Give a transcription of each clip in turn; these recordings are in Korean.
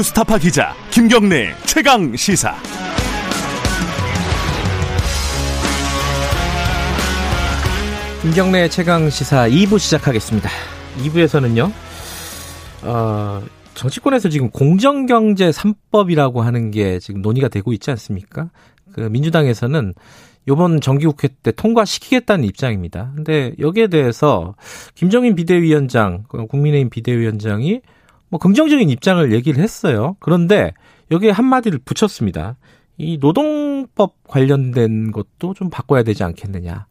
뉴스타파 기자 김경래 최강 시사. 김경래 최강 시사 2부 시작하겠습니다. 2부에서는요, 어, 정치권에서 지금 공정경제 3법이라고 하는 게 지금 논의가 되고 있지 않습니까? 그 민주당에서는 요번 정기국회 때 통과시키겠다는 입장입니다. 근데 여기에 대해서 김정인 비대위원장, 그 국민의힘 비대위원장이 뭐 긍정적인 입장을 얘기를 했어요. 그런데 여기에 한마디를 붙였습니다. 이 노동법 관련된 것도 좀 바꿔야 되지 않겠느냐.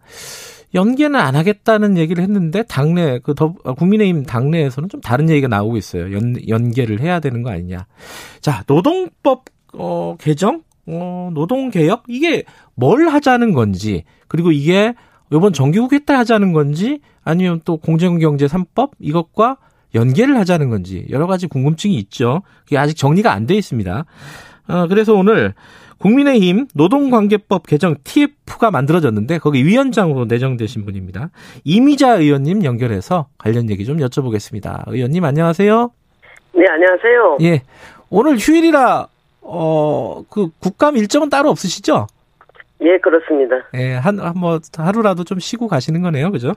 연계는 안 하겠다는 얘기를 했는데 당내 그 더, 국민의힘 당내에서는 좀 다른 얘기가 나오고 있어요. 연 연계를 해야 되는 거 아니냐. 자 노동법 어, 개정, 어, 노동 개혁 이게 뭘 하자는 건지 그리고 이게 이번 정기국회 때 하자는 건지 아니면 또 공정경제 3법 이것과 연계를 하자는 건지 여러 가지 궁금증이 있죠. 그게 아직 정리가 안 돼 있습니다. 어, 그래서 오늘 국민의힘 노동관계법 개정 TF가 만들어졌는데 거기 위원장으로 내정되신 분입니다. 이미자 의원님 연결해서 관련 얘기 좀 여쭤보겠습니다. 의원님 안녕하세요. 네, 안녕하세요. 예. 오늘 휴일이라 어, 그 국감 일정은 따로 없으시죠? 예, 그렇습니다. 예, 한, 한, 뭐, 하루라도 좀 쉬고 가시는 거네요. 그죠?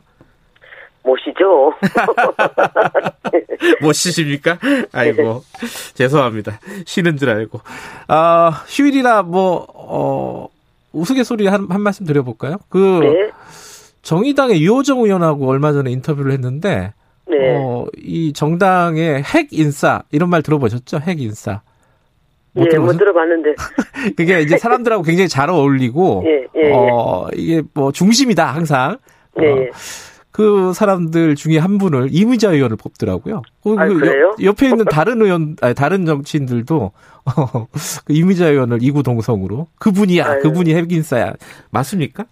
못 쉬죠. 못 쉬십니까? 아이고, 죄송합니다. 쉬는 줄 알고. 아, 휴일이라 뭐, 어, 우스갯소리 한, 한 말씀 드려볼까요? 그, 네. 정의당의 유호정 의원하고 얼마 전에 인터뷰를 했는데, 네. 어, 이 정당의 핵 인싸, 이런 말 들어보셨죠? 핵 인싸. 예, 못 들어봤는데. 그게 이제 사람들하고 굉장히 잘 어울리고, 예, 예, 예. 어, 이게 뭐 중심이다, 항상. 예, 어, 예. 그 사람들 중에 한 분을 이미자 의원을 뽑더라고요. 그 아, 그래요? 옆, 에 있는 다른 의원, 아니, 다른 정치인들도 어, 그 이미자 의원을 이구동성으로 그분이야, 아유. 그분이 핵인싸야. 맞습니까?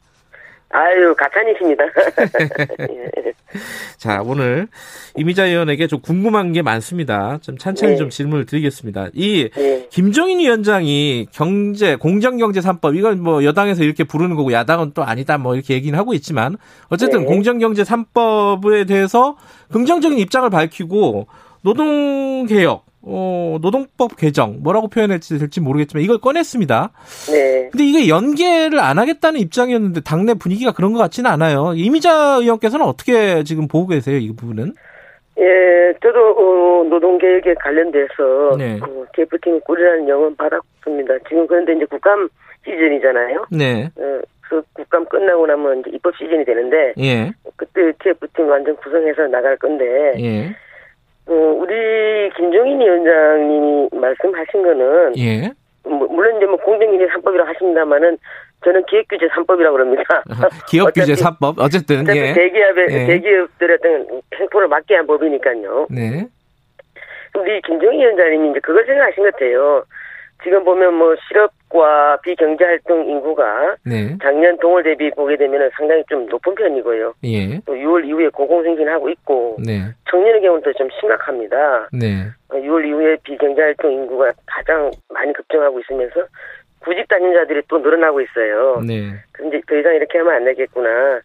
아유, 가찬이십니다. 예. 자, 오늘 이미자 의원에게 좀 궁금한 게 많습니다. 좀 천천히 네. 좀 질문을 드리겠습니다. 이 예. 김종인 위원장이 경제 공정경제 3법 이건 뭐 여당에서 이렇게 부르는 거고 야당은 또 아니다 뭐 이렇게 얘기는 하고 있지만 어쨌든 네. 공정경제 3법에 대해서 긍정적인 입장을 밝히고 노동개혁 어, 노동법 개정 뭐라고 표현할지 될지 모르겠지만 이걸 꺼냈습니다. 네. 근데 이게 연계를 안 하겠다는 입장이었는데 당내 분위기가 그런 것 같지는 않아요. 이미자 의원께서는 어떻게 지금 보고 계세요 이 부분은? 예, 저도, 어, 노동계획에 관련돼서, 네. 그, TF팀 꾸리라는 영은 받았습니다. 지금 그런데 이제 국감 시즌이잖아요. 네, 어, 그 국감 끝나고 나면 이제 입법 시즌이 되는데, 예, 그때 TF팀 완전 구성해서 나갈 건데, 예, 김종인 위원장님이 말씀하신 거는 예. 뭐, 물론 이제 뭐 공정경제 3법이라고 하십니다만은 저는 기획규제 3법이라고 그럽니다. 기업규제 어차피- 3법 어쨌든 예. 대기업의 예. 대기업들의 어떤 행포를 막게 한 법이니까요. 네. 우리 김종인 위원장님이 이제 그걸 생각하신 것 같아요. 지금 보면 뭐 실업과 비경제 활동 인구가 네. 작년 동월 대비 보게 되면 상당히 좀 높은 편이고요. 예. 또 6월 이후에 고공행진하고 있고 네. 청년의 경우는 또 좀 심각합니다. 네. 어, 6월 이후에 비경제 활동 인구가 가장 많이 급증하고 있으면서 구직 다닌자들이 또 늘어나고 있어요. 네. 근데 더 이상 이렇게 하면 안 되겠구나.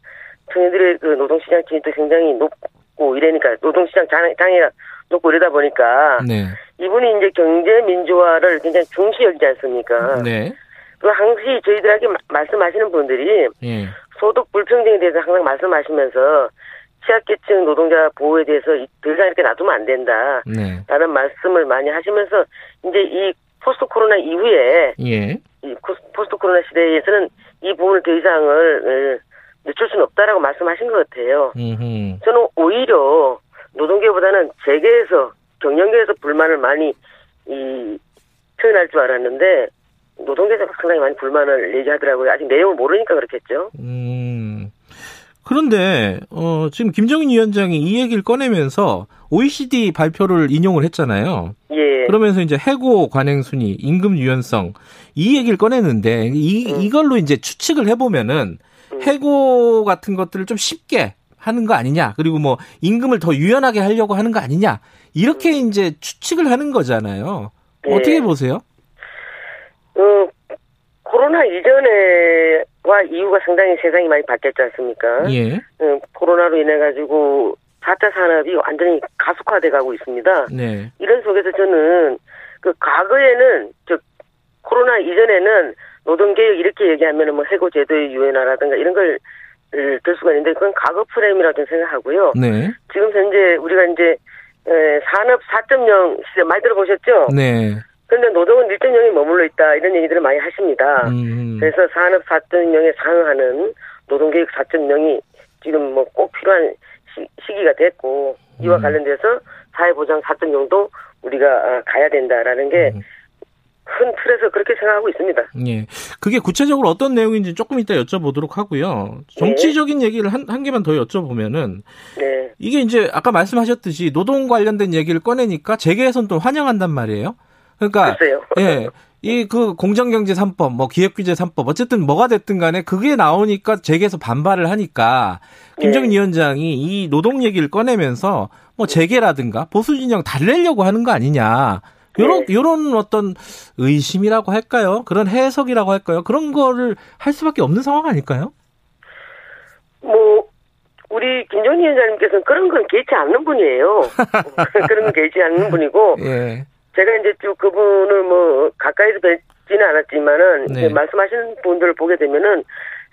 청년들의 그 노동시장 진입도 굉장히 높고 이러니까 노동시장 장, 장애가 높고 이러다 보니까 네. 이분이 이제 경제 민주화를 굉장히 중시 여기지 않습니까? 네. 그 항시 저희들에게 마- 말씀하시는 분들이 예. 소득 불평등에 대해서 항상 말씀하시면서 취약계층 노동자 보호에 대해서 이- 더 이상 이렇게 놔두면 안 된다. 네. 라는 말씀을 많이 하시면서 이제 이 포스트 코로나 이후에 예. 이 포스트 코로나 시대에서는 이 부분을 더 이상을 어, 늦출 수는 없다라고 말씀하신 것 같아요. 음. 저는 오히려 재계에서 경영계에서 불만을 많이 이 표현할 줄 알았는데 노동계에서 상당히 많이 불만을 얘기하더라고요. 아직 내용을 모르니까 그렇겠죠. 음. 그런데 어 지금 김정인 위원장이 이 얘기를 꺼내면서 OECD 발표를 인용을 했잖아요. 예. 그러면서 이제 해고 관행 순위, 임금 유연성 이 얘기를 꺼냈는데 이 음. 이걸로 이제 추측을 해 보면은 음. 해고 같은 것들을 좀 쉽게 하는 거 아니냐. 그리고 뭐 임금을 더 유연하게 하려고 하는 거 아니냐. 이렇게 이제 추측을 하는 거잖아요. 음. 예. 어떻게 보세요? 어, 코로나 이전에와 이후가 상당히 세상이 많이 바뀌었지 않습니까? 예. 어, 코로나로 인해 가지고 4차 산업이 완전히 가속화돼 가고 있습니다. 네. 이런 속에서 저는 그 과거에는 저 코로나 이전에는 노동개혁 이렇게 얘기하면은 뭐 해고제도의 유연화라든가 이런 걸 들 수가 있는데 그건 과거 프레임이라고 생각하고요. 네. 지금 현재 우리가 이제 에, 산업 4.0 시대 많이 들어보셨죠? 네. 그런데 노동은 1.0에 머물러 있다 이런 얘기들을 많이 하십니다. 음. 그래서 산업 4.0에 상응하는 노동개혁 4.0이 지금 뭐 꼭 필요한 시, 기가 됐고 이와 음. 관련돼서 사회보장 4.0도 우리가 아, 가야 된다라는 게 음. 큰 틀에서 그렇게 생각하고 있습니다. 예. 그게 구체적으로 어떤 내용인지 조금 이따 여쭤보도록 하고요. 정치적인 얘기를 한, 한 개만 더 여쭤보면은 네. 이게 이제 아까 말씀하셨듯이 노동 관련된 얘기를 꺼내니까 재계에선 또 환영한단 말이에요. 그러니까 글쎄요. 예. 이 그 공정경제 3법, 뭐 기획규제 3법 어쨌든 뭐가 됐든 간에 그게 나오니까 재계에서 반발을 하니까 김정인 예. 위원장이 이 노동 얘기를 꺼내면서 뭐 재계라든가 보수 진영 달래려고 하는 거 아니냐. 요런 네. 요런 어떤 의심이라고 할까요? 그런 해석이라고 할까요? 그런 거를 할 수밖에 없는 상황 아닐까요? 뭐 우리 김정희 위원장님께서는 그런 건 개의치 않는 분이에요. 그런 건 개의치 않는 분이고 예. 제가 이제 쭉 그분을 뭐 가까이서 뵙지는 않았지만은 네. 말씀하시는 분들을 보게 되면은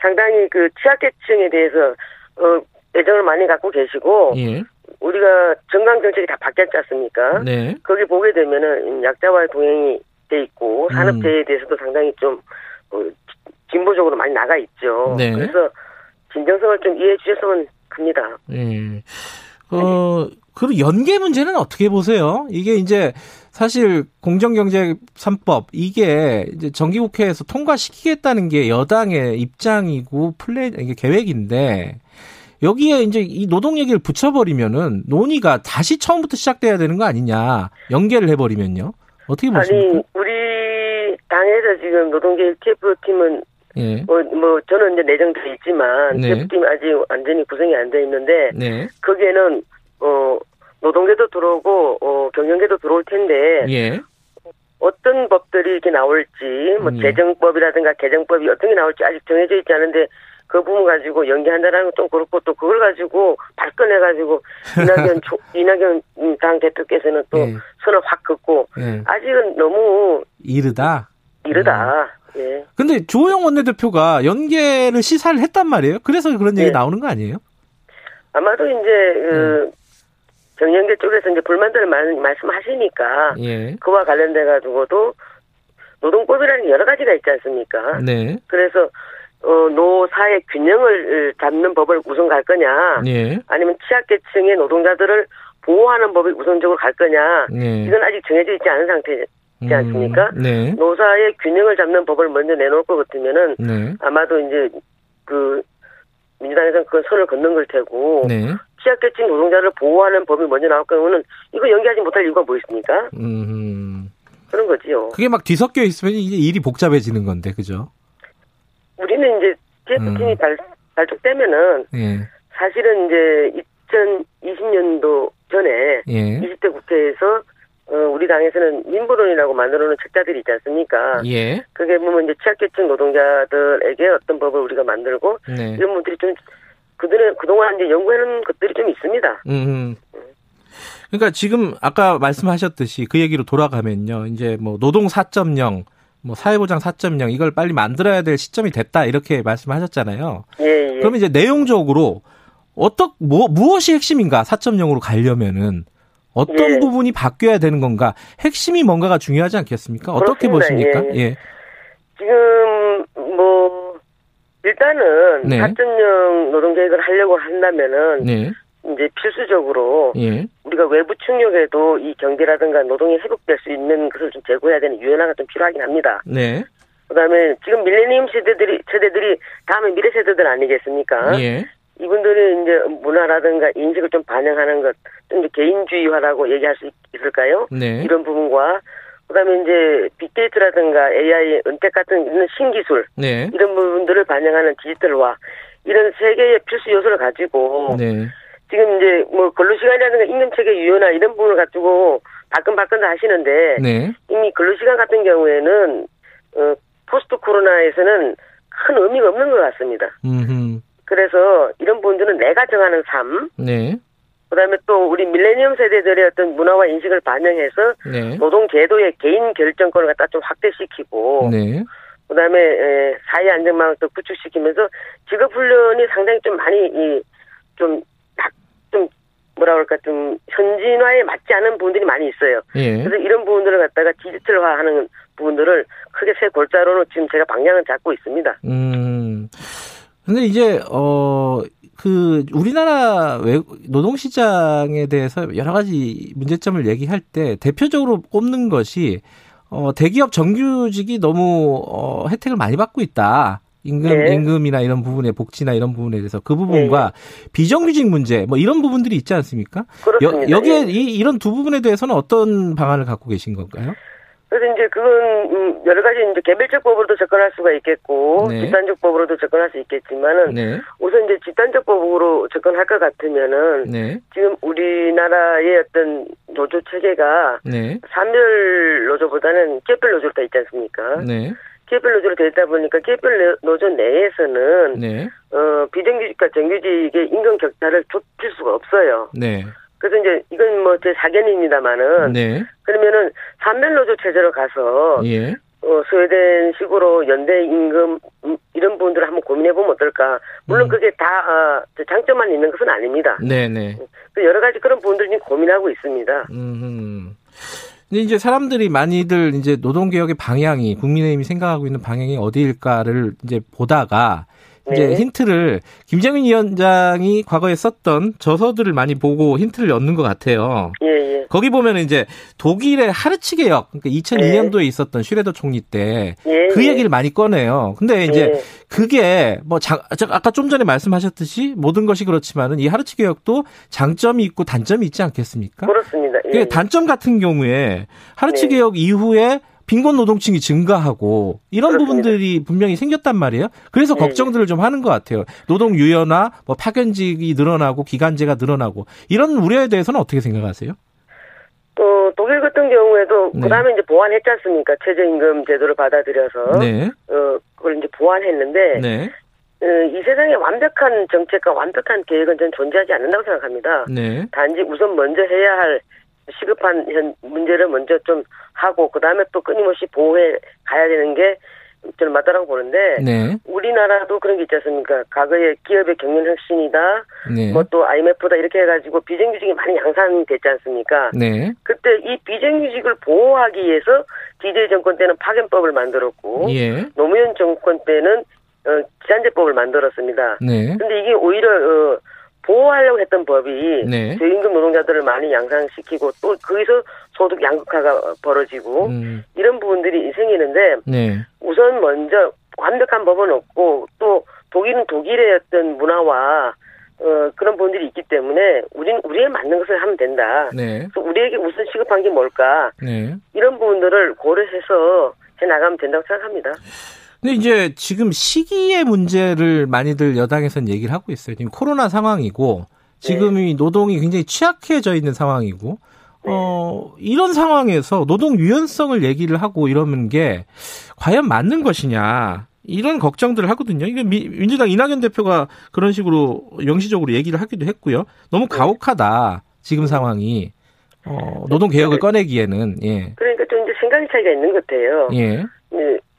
상당히 그 취약계층에 대해서 어 애정을 많이 갖고 계시고 예. 우리가 정강 정책이 다 바뀌었지 않습니까? 네. 거기 보게 되면은 약자와의 동행이 돼 있고 음. 산업재해에 대해서도 상당히 좀 어, 진보적으로 많이 나가 있죠. 네. 그래서 진정성을 좀 이해해 주셨으면 합니다. 예. 어, 그리고 연계 문제는 어떻게 보세요? 이게 이제 사실 공정경제 3법 이게 이제 정기국회에서 통과시키겠다는 게 여당의 입장이고 플랜 이게 계획인데 여기에 이제 이 노동 얘기를 붙여버리면은 논의가 다시 처음부터 시작돼야 되는 거 아니냐 연계를 해버리면요 어떻게 보십니까? 아니 우리 당에서 지금 노동계 TF팀은 예, 뭐, 뭐 저는 이제 내정돼 있지만 네. TF팀이 아직 완전히 구성이 안 돼 있는데 네, 거기에는 어 노동계도 들어오고 어 경영계도 들어올 텐데 예, 어떤 법들이 이렇게 나올지 뭐 음. 재정법이라든가 개정법이 어떤 게 나올지 아직 정해져 있지 않은데 그 부분 가지고 연기한다는 건 좀 그렇고 또 그걸 가지고 발끈해 가지고 이낙연 조, 이낙연 당 대표께서는 또 예. 손을 확 긋고 예. 아직은 너무 이르다. 이르다. 음. 예. 근데 조영 원내대표가 연계를 시사를 했단 말이에요. 그래서 그런 얘기 네. 나오는 거 아니에요? 아마도 이제 그 경영계 쪽에서 이제 불만들을 많이 말씀하시니까 예. 그와 관련돼 가지고도 노동법이라는 게 여러 가지가 있지 않습니까? 네. 그래서 어, 노사의 균형을 잡는 법을 우선 갈 거냐, 예. 아니면 취약계층의 노동자들을 보호하는 법이 우선적으로 갈 거냐, 예. 이건 아직 정해져 있지 않은 상태지 않습니까? 음, 네. 노사의 균형을 잡는 법을 먼저 내놓을 것 같으면은 네. 아마도 이제 그 민주당에서는 그건 선을 걷는 걸 테고 네. 취약계층 노동자를 보호하는 법이 먼저 나올 경우는 이거 연기하지 못할 이유가 뭐 있습니까? 음. 그런 거지요. 그게 막 뒤섞여 있으면 이제 일이 복잡해지는 건데, 그죠? 우리는 이제 TF팀이 음. 발, 발족되면은 예. 사실은 이제 2020년도 전에 예. 20대 국회에서 어, 우리 당에서는 민부론이라고 만들어놓은 책자들이 있지 않습니까? 예. 그게 보면 이제 취약계층 노동자들에게 어떤 법을 우리가 만들고 네. 이런 분들이 좀 그들은 그동안 이제 연구해놓은 것들이 좀 있습니다. 음. 그러니까 지금 아까 말씀하셨듯이 그 얘기로 돌아가면요. 이제 뭐 노동 4.0, 뭐 사회보장 4.0 이걸 빨리 만들어야 될 시점이 됐다 이렇게 말씀하셨잖아요. 예, 예. 그럼 이제 내용적으로 어떻 뭐 무엇이 핵심인가 4.0으로 가려면은 어떤 예. 부분이 바뀌어야 되는 건가 핵심이 뭔가가 중요하지 않겠습니까? 어떻게 그렇습니다. 보십니까? 예, 예. 지금 뭐 일단은 네. 4.0 노동계획을 하려고 한다면은 네. 이제 필수적으로 예. 우리가 외부 충격에도 이 경제라든가 노동이 회복될 수 있는 것을 좀 제고해야 되는 유연화가 좀 필요하긴 합니다. 네. 그다음에 지금 밀레니엄 세대들이 세대들이 다음에 미래 세대들 아니겠습니까? 예. 이분들이 이제 문화라든가 인식을 좀 반영하는 것, 좀 개인주의화라고 얘기할 수 있- 있을까요? 네. 이런 부분과 그다음에 이제 빅데이터라든가 AI, 은택 같은 이런 신기술 네. 이런 부분들을 반영하는 디지털화 이런 세 개의 필수 요소를 가지고 네. 지금 이제 뭐 근로시간이라든가 임금체계 유연화 이런 부분을 가지고 발끈발끈 하시는데 네. 이미 근로시간 같은 경우에는 어, 포스트 코로나에서는 큰 의미가 없는 것 같습니다. 음. 그래서 이런 부분들은 내가 정하는 삶, 네. 그다음에 또 우리 밀레니엄 세대들의 어떤 문화와 인식을 반영해서 네. 노동 제도의 개인 결정권을 갖다 좀 확대시키고 네. 그다음에 에, 사회 안정망을 또 구축시키면서 직업 훈련이 상당히 좀 많이 이좀좀 좀 뭐라 그럴까 좀 현진화에 맞지 않은 부분들이 많이 있어요. 예. 그래서 이런 부분들을 갖다가 디지털화하는 부분들을 크게 세 골자로는 지금 제가 방향을 잡고 있습니다. 음. 근데 이제 어 그 우리나라 외 노동 시장에 대해서 여러 가지 문제점을 얘기할 때 대표적으로 꼽는 것이 어 대기업 정규직이 너무 어 혜택을 많이 받고 있다. 임금 네. 임금이나 이런 부분에 복지나 이런 부분에 대해서 그 부분과 비정규직 문제 뭐 이런 부분들이 있지 않습니까? 그렇습니다. 여, 기에 예. 이, 이런 두 부분에 대해서는 어떤 방안을 갖고 계신 건가요? 그래서 이제 그건 음, 여러 가지 이제 개별적 법으로도 접근할 수가 있겠고 네. 집단적 법으로도 접근할 수 있겠지만은 네. 우선 이제 집단적 법으로 접근할 것 같으면은 네. 지금 우리나라의 어떤 노조 체계가 네. 산별 노조보다는 기업별 노조로 돼 있지 않습니까? 네. 기업별 노조로 돼 있다 보니까 기업별 노조 내에서는 네. 어, 비정규직과 정규직의 임금 격차를 좁힐 수가 없어요. 네. 그래서 이제 이건 뭐 제 사견입니다만은 네. 그러면은 산별 노조 체제로 가서 예. 어, 스웨덴 식으로 연대 임금 음, 이런 부분들을 한번 고민해 보면 어떨까? 물론 음. 그게 다 어, 저 장점만 있는 것은 아닙니다. 네, 네. 그 여러 가지 그런 부분들 지금 고민하고 있습니다. 음. 근데 이제 사람들이 많이들 이제 노동개혁의 방향이 국민의힘이 생각하고 있는 방향이 어디일까를 이제 보다가 이제 네. 힌트를 김정인 위원장이 과거에 썼던 저서들을 많이 보고 힌트를 얻는 것 같아요. 예, 예. 거기 보면 이제 독일의 하르츠 개혁, 그러니까 2002년도에 있었던 슈레더 총리 때 예. 그 예. 얘기를 많이 꺼내요. 근데 이제 예. 그게 뭐 장, 저 아까 좀 전에 말씀하셨듯이 모든 것이 그렇지만은 이 하르츠 개혁도 장점이 있고 단점이 있지 않겠습니까? 그렇습니다. 예. 단점 같은 경우에 하르츠 네. 개혁 이후에 빈곤 노동층이 증가하고 이런 그렇습니다. 부분들이 분명히 생겼단 말이에요. 그래서 네, 걱정들을 좀 하는 것 같아요. 노동 유연화, 뭐 파견직이 늘어나고 기간제가 늘어나고 이런 우려에 대해서는 어떻게 생각하세요? 또 독일 같은 경우에도 네. 그다음에 이제 보완했지 않습니까? 최저임금 제도를 받아들여서 네, 어 그걸 이제 보완했는데 네, 어, 이 세상에 완벽한 정책과 완벽한 계획은 저는 존재하지 않는다고 생각합니다. 네, 단지 우선 먼저 해야 할 시급한 현 문제를 먼저 좀 하고 그다음에 또 끊임없이 보호해 가야 되는 게 저는 맞다라고 보는데 네, 우리나라도 그런 게 있지 않습니까? 과거에 기업의 경영 혁신이다, 네, 뭐또 IMF다 이렇게 해가지고 비정규직이 많이 양산됐지 않습니까? 네, 그때 이 비정규직을 보호하기 위해서 DJ 정권 때는 파견법을 만들었고 예, 노무현 정권 때는 어, 기산제법을 만들었습니다. 네, 근데 이게 오히려 어, 보호하려고 했던 법이 네. 저임금 노동자들을 많이 양산시키고 또 거기서 소득 양극화가 벌어지고 음, 이런 부분들이 생기는데 네, 우선 먼저 완벽한 법은 없고 또 독일은 독일의 어떤 문화와 어, 그런 부분들이 있기 때문에 우린 우리에 맞는 것을 하면 된다. 네, 그래서 우리에게 우선 시급한 게 뭘까? 네. 이런 부분들을 고려해서 해 나가면 된다고 생각합니다. 근데 이제 지금 시기의 문제를 많이들 여당에서는 얘기를 하고 있어요. 지금 코로나 상황이고 지금 이 노동이 굉장히 취약해져 있는 상황이고 어 이런 상황에서 노동 유연성을 얘기를 하고 이러는 게 과연 맞는 것이냐 이런 걱정들을 하거든요. 이게 미- 민주당 이낙연 대표가 그런 식으로 영시적으로 얘기를 하기도 했고요. 너무 가혹하다 지금 상황이 어 노동 개혁을 꺼내기에는 예 그러니까 좀 이제 생각 차이가 있는 것 같아요. 예, 예,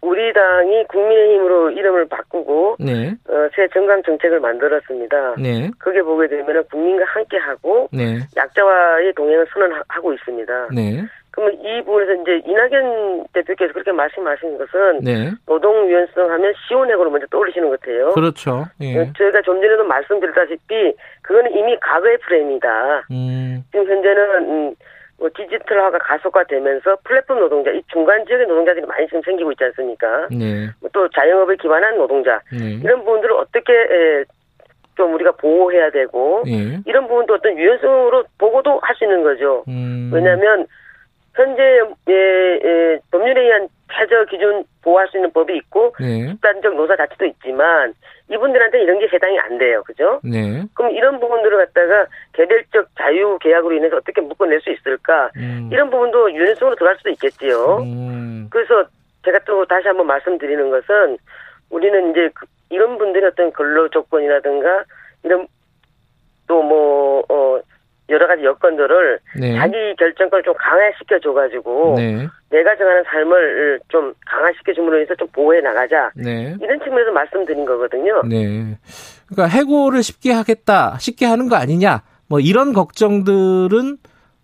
우리 당이 국민의힘으로 이름을 바꾸고 네, 어, 새 정강 정책을 만들었습니다. 네, 그게 보게 되면 국민과 함께하고 네, 약자와의 동행을 선언하고 있습니다. 네, 그러면 이 부분에서 이제 이낙연 대표께서 그렇게 말씀하신 것은 네. 노동 유연성 하면 시원핵으로 먼저 떠올리시는 것 같아요. 그렇죠. 예. 어, 저희가 좀 전에도 말씀드렸다시피 그거는 이미 과거의 프레임이다. 음, 지금 현재는 음, 뭐 디지털화가 가속화되면서 플랫폼 노동자, 이 중간 지역의 노동자들이 많이 지금 생기고 있지 않습니까? 네, 뭐또 자영업에 기반한 노동자 네, 이런 부분들을 어떻게 에, 좀 우리가 보호해야 되고 예. 이런 부분도 어떤 유연성으로 보고도 할 수 있는 거죠. 음, 왜냐하면 현재 예, 예, 법률에 의한 최저 기준 보호할 수 있는 법이 있고 네, 집단적 노사 자체도 있지만 이분들한테 이런 게 해당이 안 돼요, 그죠? 네, 그럼 이런 부분들을 갖다가 개별적 자유 계약으로 인해서 어떻게 묶어낼 수 있을까? 음, 이런 부분도 유연성으로 들어갈 수도 있겠지요. 음, 그래서 제가 또 다시 한번 말씀드리는 것은 우리는 이제 그- 이런 분들의 어떤 근로 조건이라든가 이런 또뭐 어, 여러 가지 여건들을 네. 자기 결정권을 좀 강화시켜 줘가지고 네. 내가 정하는 삶을 좀 강화시켜 줌으로 해서 좀 보호해 나가자 네. 이런 측면에서 말씀드린 거거든요. 네. 그러니까 해고를 쉽게 하겠다, 쉽게 하는 거 아니냐, 뭐 이런 걱정들은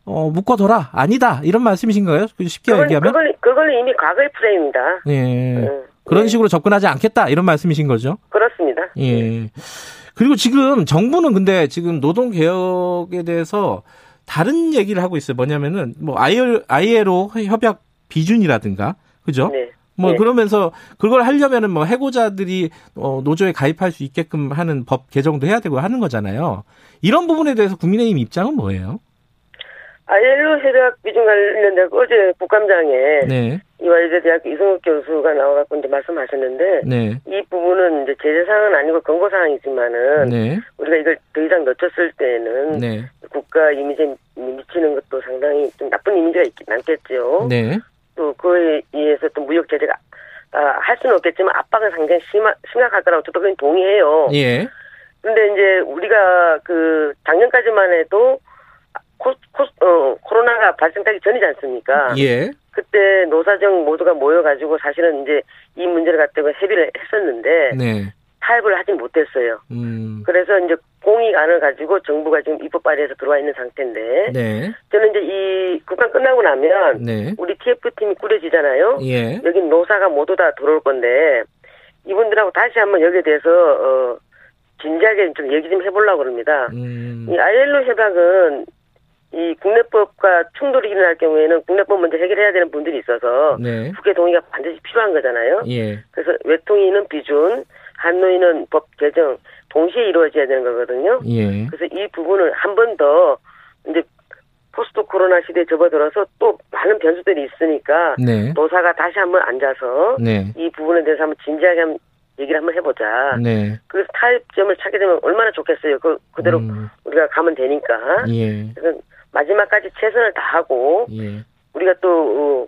어, 묶어둬라, 아니다 이런 말씀이신가요? 쉽게 그건, 얘기하면? 그건, 그건 이미 과거의 프레임이다. 예. 음, 그런 네, 식으로 접근하지 않겠다 이런 말씀이신 거죠? 그렇습니다. 예. 그리고 지금 정부는 근데 지금 노동 개혁에 대해서 다른 얘기를 하고 있어요. 뭐냐면은 뭐 ILO 협약 비준이라든가 그죠? 네. 뭐 네. 그러면서 그걸 하려면은 뭐 해고자들이 어 노조에 가입할 수 있게끔 하는 법 개정도 해야 되고 하는 거잖아요. 이런 부분에 대해서 국민의힘 입장은 뭐예요? 아일로 협약 비중 관련된 어제 국감장에 네, 이화여대 대학교 이승욱 교수가 나와갖고 이제 말씀하셨는데 네, 이 부분은 이제 제재 사항은 아니고 권고 사항이지만은 네, 우리가 이걸 더 이상 늦췄을 때는 네, 국가 이미지에 미치는 것도 상당히 좀 나쁜 이미지가 있, 남겠죠. 네, 또 그에 의해서 또 무역 제재가 아, 할 수는 없겠지만 압박은 상당히 심하, 심각할 거라고 저도 그건 동의해요. 예, 근데 이제 우리가 그 작년까지만 해도 코, 코, 어, 코로나가 발생하기 전이지 않습니까? 예, 그때 노사정 모두가 모여가지고 사실은 이제 이 문제를 갖다가 협의를 했었는데 네, 타협을 하진 못했어요. 음, 그래서 이제 공익안을 가지고 정부가 지금 입법 발의해서 들어와 있는 상태인데 네, 저는 이제 이 국감 끝나고 나면 네, 우리 TF팀이 꾸려지잖아요. 예, 여기 노사가 모두 다 들어올 건데 이분들하고 다시 한번 여기에 대해서 어 진지하게 좀 얘기 좀 해보려고 그럽니다. 음, 이 ILO 협약은 이 국내법과 충돌이 일어날 경우에는 국내법 먼저 해결해야 되는 분들이 있어서 네, 국회 동의가 반드시 필요한 거잖아요. 예, 그래서 외통위는 비준, 한노위는 법 개정 동시에 이루어져야 되는 거거든요. 예, 그래서 이 부분을 한 번 더 이제 포스트 코로나 시대에 접어들어서 또 많은 변수들이 있으니까 네, 노사가 다시 한번 앉아서 네, 이 부분에 대해서 한번 진지하게 한번 얘기를 한번 해보자. 네, 그래서 타협점을 찾게 되면 얼마나 좋겠어요. 그 그대로 음, 우리가 가면 되니까. 예, 그래서 마지막까지 최선을 다하고 예, 우리가 또 어,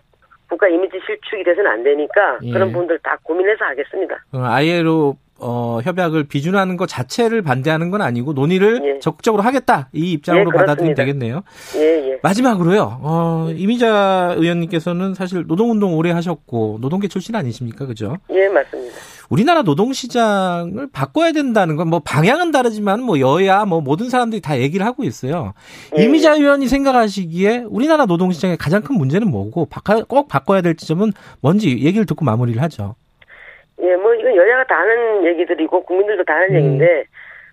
국가 이미지 실축이 돼서는 안 되니까 예. 그런 부분들 다 고민해서 하겠습니다. 어, ILO 어, 협약을 비준하는 것 자체를 반대하는 건 아니고 논의를 예. 적극적으로 하겠다 이 입장으로 예, 받아들이면. 되겠네요. 예, 예. 마지막으로요. 어, 이미자 의원님께서는 사실 노동운동 오래 하셨고 노동계 출신 아니십니까, 그죠? 예, 맞습니다. 우리나라 노동시장을 바꿔야 된다는 건 뭐 방향은 다르지만 뭐 여야 뭐 모든 사람들이 다 얘기를 하고 있어요. 예. 이미자 의원이 생각하시기에 우리나라 노동시장의 가장 큰 문제는 뭐고 바꿔- 꼭 바꿔야 될 지점은 뭔지 얘기를 듣고 마무리를 하죠. 예, 뭐 이건 여야가 다 하는 얘기들이고 국민들도 다 하는 음. 얘기인데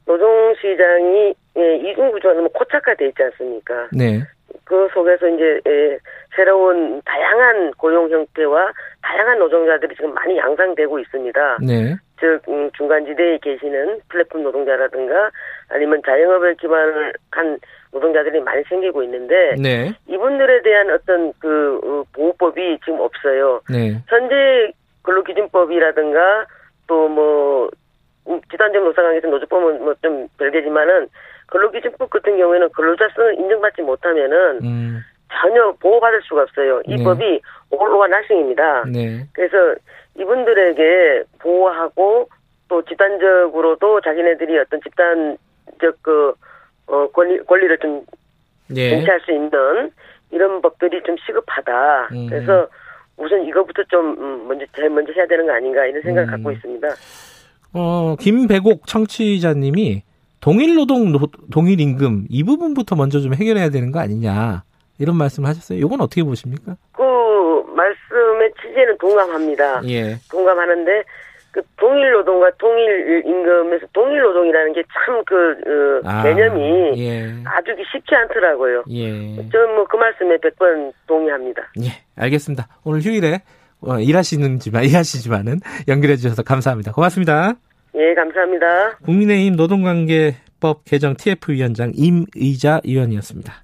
노동시장이 예, 이중구조가 너무 고착화돼 있지 않습니까? 네, 그 속에서 이제 예, 새로운 다양한 고용 형태와 다양한 노동자들이 지금 많이 양상되고 있습니다. 네, 즉 음, 중간지대에 계시는 플랫폼 노동자라든가 아니면 자영업을 기반을 한 노동자들이 많이 생기고 있는데 네, 이분들에 대한 어떤 그 어, 보호법이 지금 없어요. 네, 현재 근로기준법이라든가 또뭐 음, 집단적 노사관계에서 노조법은 뭐 좀 별개지만은 근로기준법 같은 경우에는 근로자성을 인정받지 못하면은 음, 전혀 보호받을 수가 없어요. 이 네. 법이 올로와 나싱입니다. 네, 그래서 이분들에게 보호하고 또 집단적으로도 자기네들이 어떤 집단적 그 어, 권리, 권리를 좀 예. 쟁취할 수 있는 이런 법들이 좀 시급하다. 음. 그래서 우선 이거부터 좀 음, 먼저 제일 먼저 해야 되는 거 아닌가 이런 생각을 음. 갖고 있습니다. 어, 김배곡 청취자님이 동일 노동 노- 동일 임금 이 부분부터 먼저 좀 해결해야 되는 거 아니냐 이런 말씀을 하셨어요. 이건 어떻게 보십니까? 그 말씀의 취지에는 동감합니다. 예, 동감하는데 그 동일 노동과 동일 임금에서 동일 노동이라는 게 참그 아, 개념이 예, 아주 쉽지 않더라고요. 예, 저는 뭐 그 말씀에 100번 동의합니다. 예, 알겠습니다. 오늘 휴일에 어, 일하시는지만 일하시지만은 연결해 주셔서 감사합니다. 고맙습니다. 예, 감사합니다. 국민의힘 노동관계법 개정 TF 위원장 임의자 의원이었습니다.